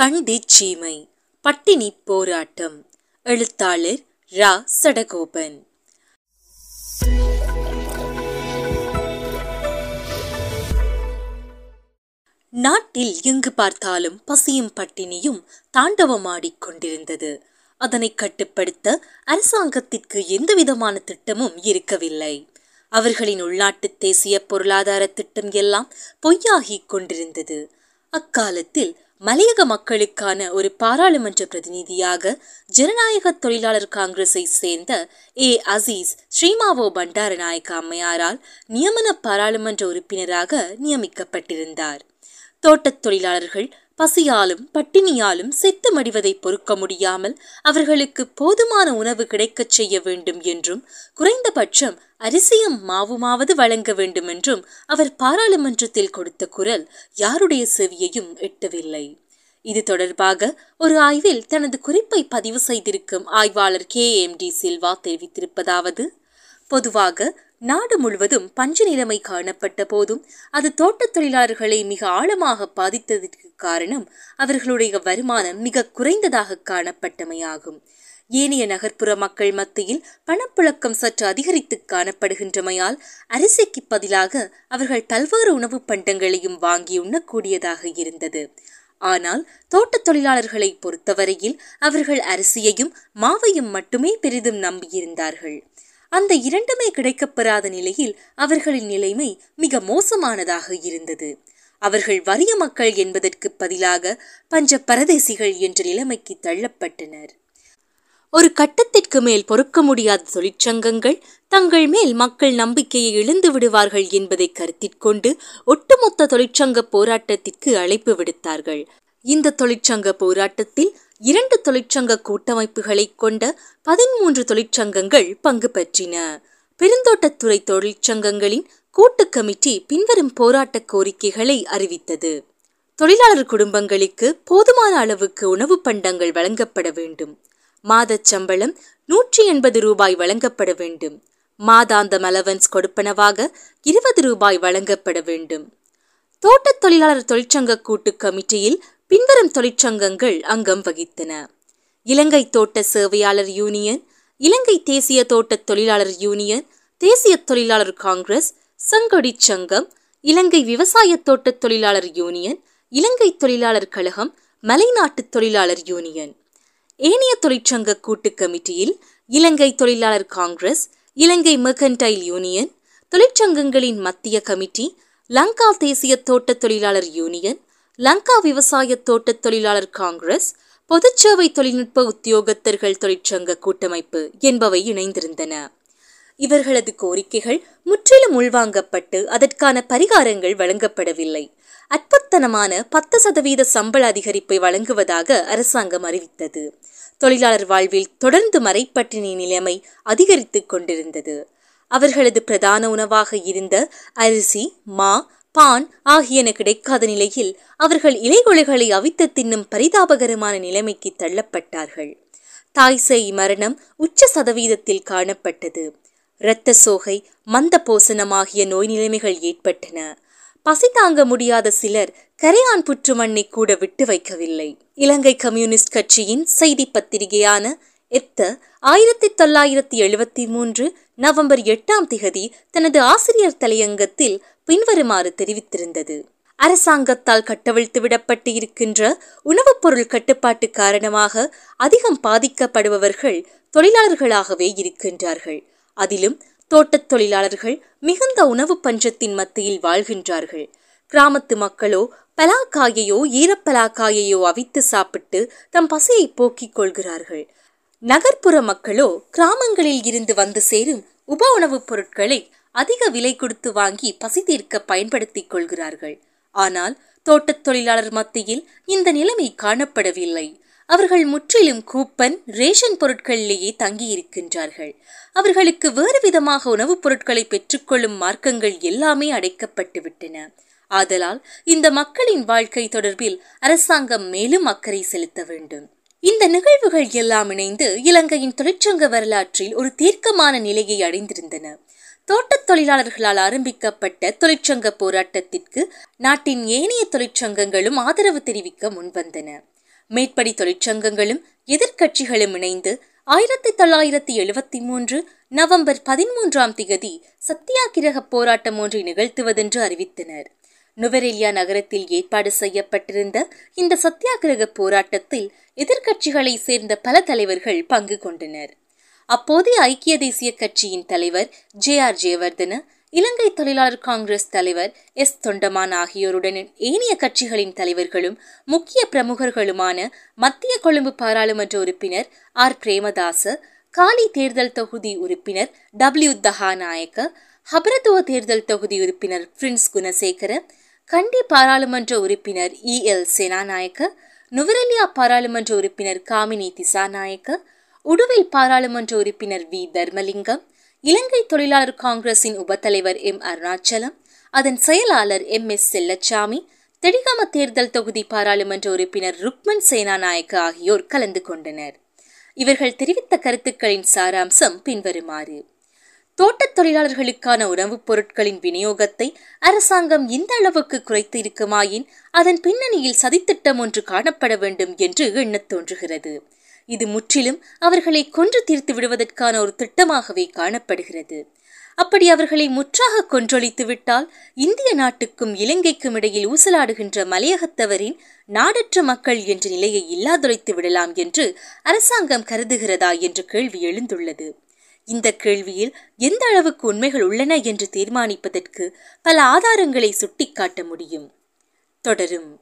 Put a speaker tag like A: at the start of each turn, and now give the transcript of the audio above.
A: கண்டி சீமை பட்டினி போராட்டம். எழுத்தாளர் ரா. சடகோபன். நாட்டில் எங்கு பார்த்தாலும் பசியும் பட்டினியும் தாண்டவமாடிக் கொண்டிருந்தது. அதனை கட்டுப்படுத்த அரசாங்கத்திற்கு எந்தவிதமான திட்டமும் இருக்கவில்லை. அவர்களின் உள்நாட்டு தேசிய பொருளாதார திட்டம் எல்லாம் பொய்யாகிக் கொண்டிருந்தது. அக்காலத்தில் மலையக மக்களுக்கான ஒரு பாராளுமன்ற பிரதிநிதியாக ஜனநாயக தொழிலாளர் காங்கிரஸை சேர்ந்த ஏ. அசீஸ் ஸ்ரீமாவோ பண்டாரநாயக்க அம்மையாரால் நியமன பாராளுமன்ற உறுப்பினராக நியமிக்கப்பட்டிருந்தார். தோட்டத் தொழிலாளர்கள் பசியாலும் பட்டினியாலும் செத்து மடிவதை பொறுக்க முடியாமல் அவர்களுக்கு போதுமான உணவு கிடைக்கச் செய்ய வேண்டும் என்றும் குறைந்தபட்சம் அரிசியும் மாவுமாவது வழங்க வேண்டும் என்றும் அவர் பாராளுமன்றத்தில் கொடுத்த குரல் யாருடைய செவியையும் எட்டவில்லை. இது தொடர்பாக ஒரு ஆய்வில் தனது குறிப்பை பதிவு செய்திருக்கும் ஆய்வாளர் கே. எம். டி. சில்வா தெரிவித்திருப்பதாவது பொதுவாக நாடு முழுவதும் பஞ்ச நிலைமை காணப்பட்ட போதும் அது தோட்டத் தொழிலாளர்களை மிக ஆழமாக பாதித்ததற்கு காரணம் அவர்களுடைய வருமானம் மிக குறைந்ததாக காணப்பட்டமையாகும். ஏனைய நகர்ப்புற மக்கள் மத்தியில் பணப்புழக்கம் சற்று அதிகரித்து காணப்படுகின்றமையால் அரிசிக்கு பதிலாக அவர்கள் பல்வேறு உணவுப் பண்டங்களையும் வாங்கி உண்ணக்கூடியதாக இருந்தது. ஆனால் தோட்டத் தொழிலாளர்களை பொறுத்தவரையில் அவர்கள் அரிசியையும் மாவையும் மட்டுமே பெரிதும் நம்பியிருந்தார்கள். அந்த இரண்டுமே கிடைக்கப்பெறாத நிலையில் அவர்களின் நிலைமை மிக மோசமானதாக இருந்தது. அவர்கள் வறிய மக்கள் என்பதற்கு பதிலாக பஞ்ச பரதேசிகள் என்ற நிலைமைக்கு தள்ளப்பட்டனர். ஒரு கட்டத்திற்கு மேல் பொறுக்க முடியாத தொழிற்சங்கங்கள் தங்கள் மேல் மக்கள் நம்பிக்கையை இழந்து விடுவார்கள் என்பதை கருத்திற்கொண்டு ஒட்டுமொத்த தொழிற்சங்க போராட்டத்திற்கு அழைப்பு விடுத்தார்கள். இந்த தொழிற்சங்க போராட்டத்தில் இரண்டு தொழிற்சங்க கூட்டமைப்புகளை கொண்ட பதிமூன்று தொழிற்சங்கங்கள் பங்கு பற்றின. பெருந்தோட்டத்துறை தொழிற்சங்கங்களின் கூட்டு கமிட்டி பின்வரும் போராட்ட கோரிக்கைகளை அறிவித்தது. தொழிலாளர் குடும்பங்களுக்கு போதுமான அளவுக்கு உணவு பண்டங்கள் வழங்கப்பட வேண்டும். மாதச் சம்பளம் நூற்றி எண்பது ரூபாய் வழங்கப்பட வேண்டும். மாதாந்தம் அலவன்ஸ் கொடுப்பனவாக இருபது ரூபாய் வழங்கப்பட வேண்டும். தோட்டத் தொழிலாளர் தொழிற்சங்க கூட்டு கமிட்டியில் பின்வரும் தொழிற்சங்கங்கள் அங்கம் வகித்தன. இலங்கை தோட்ட சேவையாளர் யூனியன் இலங்கை தேசிய தோட்ட தொழிலாளர் யூனியன் தேசிய தொழிலாளர் காங்கிரஸ் சங்கொடி சங்கம் இலங்கை விவசாய தோட்ட தொழிலாளர் யூனியன் இலங்கை தொழிலாளர் கழகம் மலைநாட்டு தொழிலாளர் யூனியன். ஏனைய தொழிற்சங்க கூட்டு கமிட்டியில் இலங்கை தொழிலாளர் காங்கிரஸ் இலங்கை மெர்கன்டைல் யூனியன் தொழிற்சங்கங்களின் மத்திய கமிட்டி லங்கா தேசிய தோட்ட தொழிலாளர் யூனியன் லங்கா விவசாய தோட்ட தொழிலாளர் காங்கிரஸ் பொதுச்சேவை தொழில்நுட்ப உத்தியோகத்தர்கள் தொழிற்சங்க கூட்டமைப்பு என்பவை இணைந்திருந்தன. இவர்களது கோரிக்கைகள் முற்றிலும் உள்வாங்கப்பட்டு அதற்கான பரிகாரங்கள் வழங்கப்படவில்லை. அற்பத்தனமான பத்து சதவீத சம்பள அதிகரிப்பை வழங்குவதாக அரசாங்கம் அறிவித்தது. தொழிலாளர் வாழ்வில் தொடர்ந்து மறைப்பட்டினி நிலைமை அதிகரித்துக் கொண்டிருந்தது. அவர்களது பிரதான உணவாக இருந்த அரிசி மா பான் ஆகியன கிடைக்காத நிலையில் அவர்கள் இலைகொலைகளை அவித்து தின்னும் பரிதாபகரமான நிலைமைக்கு தள்ளப்பட்டார்கள். தாய்சேய் மரணம் உச்ச சதவீதத்தில் காணப்பட்டது. இரத்த சோகை மந்த போசனம் ஆகிய நோய் நிலைமைகள் ஏற்பட்டன. பசி தாங்க முடியாத சிலர் கரையான் புற்று மண்ணை கூட விட்டு வைக்கவில்லை. இலங்கை கம்யூனிஸ்ட் கட்சியின் செய்தி பத்திரிகையான எத்த ஆயிரத்தி தொள்ளாயிரத்தி எழுபத்தி மூன்று நவம்பர் எட்டாம் திகதி தனது ஆசிரியர் தலையங்கத்தில் பின்வருமாறு தெரிவித்திருந்தது. அரசாங்கத்தால் கட்டவிழ்த்து விடப்பட்டு இருக்கின்ற உணவுப் பொருள் கட்டுப்பாட்டு காரணமாக அதிகம் பாதிக்கப்படுபவர்கள் தொழிலாளர்களாகவே இருக்கின்றார்கள். அதிலும் தோட்டத் தொழிலாளர்கள் மிகுந்த உணவு பஞ்சத்தின் மத்தியில் வாழ்கின்றார்கள். கிராமத்து மக்களோ பலாக்காயையோ ஈரப்பலாக்காயையோ அவித்து சாப்பிட்டு தம் பசியை போக்கிக் கொள்கிறார்கள். நகர்ப்புற மக்களோ கிராமங்களில் இருந்து வந்து சேரும் உப உணவுப் பொருட்களை அதிக விலை கொடுத்து வாங்கி பசி தீர்க்க பயன்படுத்திக் கொள்கிறார்கள். ஆனால் தோட்டத் தொழிலாளர் மத்தியில் இந்த நிலைமை காணப்படவில்லை. அவர்கள் முற்றிலும் கூப்பன் ரேஷன் பொருட்களிலேயே தங்கியிருக்கின்றார்கள். அவர்களுக்கு வேறு விதமாக உணவுப் பொருட்களை பெற்றுக்கொள்ளும் மார்க்கங்கள் எல்லாமே அடைக்கப்பட்டு விட்டன. ஆதலால் இந்த மக்களின் வாழ்க்கை தொடர்பில் அரசாங்கம் மேலும் அக்கறை செலுத்த வேண்டும். இந்த நிகழ்வுகள் எல்லாம் இணைந்து இலங்கையின் தொழிற்சங்க வரலாற்றில் ஒரு தீர்க்கமான நிலையை அடைந்திருந்தன. தோட்டத் தொழிலாளர்களால் ஆரம்பிக்கப்பட்ட தொழிற்சங்க போராட்டத்திற்கு நாட்டின் ஏனைய தொழிற்சங்கங்களும் ஆதரவு தெரிவிக்க முன்வந்தன. மேற்படி தொழிற்சங்கங்களும் எதிர்க்கட்சிகளும் இணைந்து ஆயிரத்தி தொள்ளாயிரத்தி எழுபத்தி மூன்று நவம்பர் பதிமூன்றாம் திகதி சத்தியாகிரக போராட்டம் ஒன்றை நிகழ்த்துவதென்று அறிவித்தனர். நுவரெலியா நகரத்தில் ஏற்பாடு செய்யப்பட்டிருந்த இந்த சத்தியாகிரக போராட்டத்தில் எதிர்க்கட்சிகளை சேர்ந்த பல தலைவர்கள் பங்கு கொண்டனர். அப்போதைய ஐக்கிய தேசிய கட்சியின் தலைவர் ஜே ஆர் ஜெயவர்தன இலங்கை தொழிலாளர் காங்கிரஸ் தலைவர் எஸ் தொண்டமான் ஆகியோருடன் ஏனைய கட்சிகளின் தலைவர்களும் முக்கிய பிரமுகர்களுமான மத்திய கொழும்பு பாராளுமன்ற உறுப்பினர் ஆர். பிரேமதாச காலி தேர்தல் தொகுதி உறுப்பினர் டபிள்யூ தஹாநாயக்க ஹபரத்துவ தேர்தல் தொகுதி உறுப்பினர் பிரின்ஸ் குணசேகர கண்டி பாராளுமன்ற உறுப்பினர் இ எல் சேனாநாயக்க நுவரெலியா பாராளுமன்ற உறுப்பினர் காமினி திசாநாயக்க உடுவில் பாராளுமன்ற உறுப்பினர் வி. தர்மலிங்கம் இலங்கை தொழிலாளர் காங்கிரசின் உபத்தலைவர் எம். அருணாச்சலம் அதன் செயலாளர் எம். எஸ். செல்லச்சாமி தெடிகாம தேர்தல் தொகுதி பாராளுமன்ற உறுப்பினர் ருக்மன் சேனாநாயக்க ஆகியோர் கலந்து கொண்டனர். இவர்கள் தெரிவித்த கருத்துக்களின் சாராம்சம் பின்வருமாறு. தோட்டத் தொழிலாளர்களுக்கான உணவுப் பொருட்களின் விநியோகத்தை அரசாங்கம் இந்த அளவுக்கு குறைத்து இருக்குமாயின் அதன் பின்னணியில் சதித்திட்டம் ஒன்று காணப்பட வேண்டும் என்று எண்ணத் தோன்றுகிறது. இது முற்றிலும் அவர்களை கொன்று தீர்த்து விடுவதற்கான ஒரு திட்டமாகவே காணப்படுகிறது. அப்படி அவர்களை முற்றாக கொன்றொழித்து விட்டால் இந்திய நாட்டுக்கும் இலங்கைக்கும் இடையில் ஊசலாடுகின்ற மலையகத்தவரின் நாடற்ற மக்கள் என்ற நிலையை இல்லாதுரைத்து விடலாம் என்று அரசாங்கம் கருதுகிறதா என்ற கேள்வி எழுந்துள்ளது. இந்த கேள்வியில் எந்த அளவுக்கு உண்மைகள் உள்ளன என்று தீர்மானிப்பதற்கு பல ஆதாரங்களை சுட்டிக்காட்ட முடியும். தொடரும்.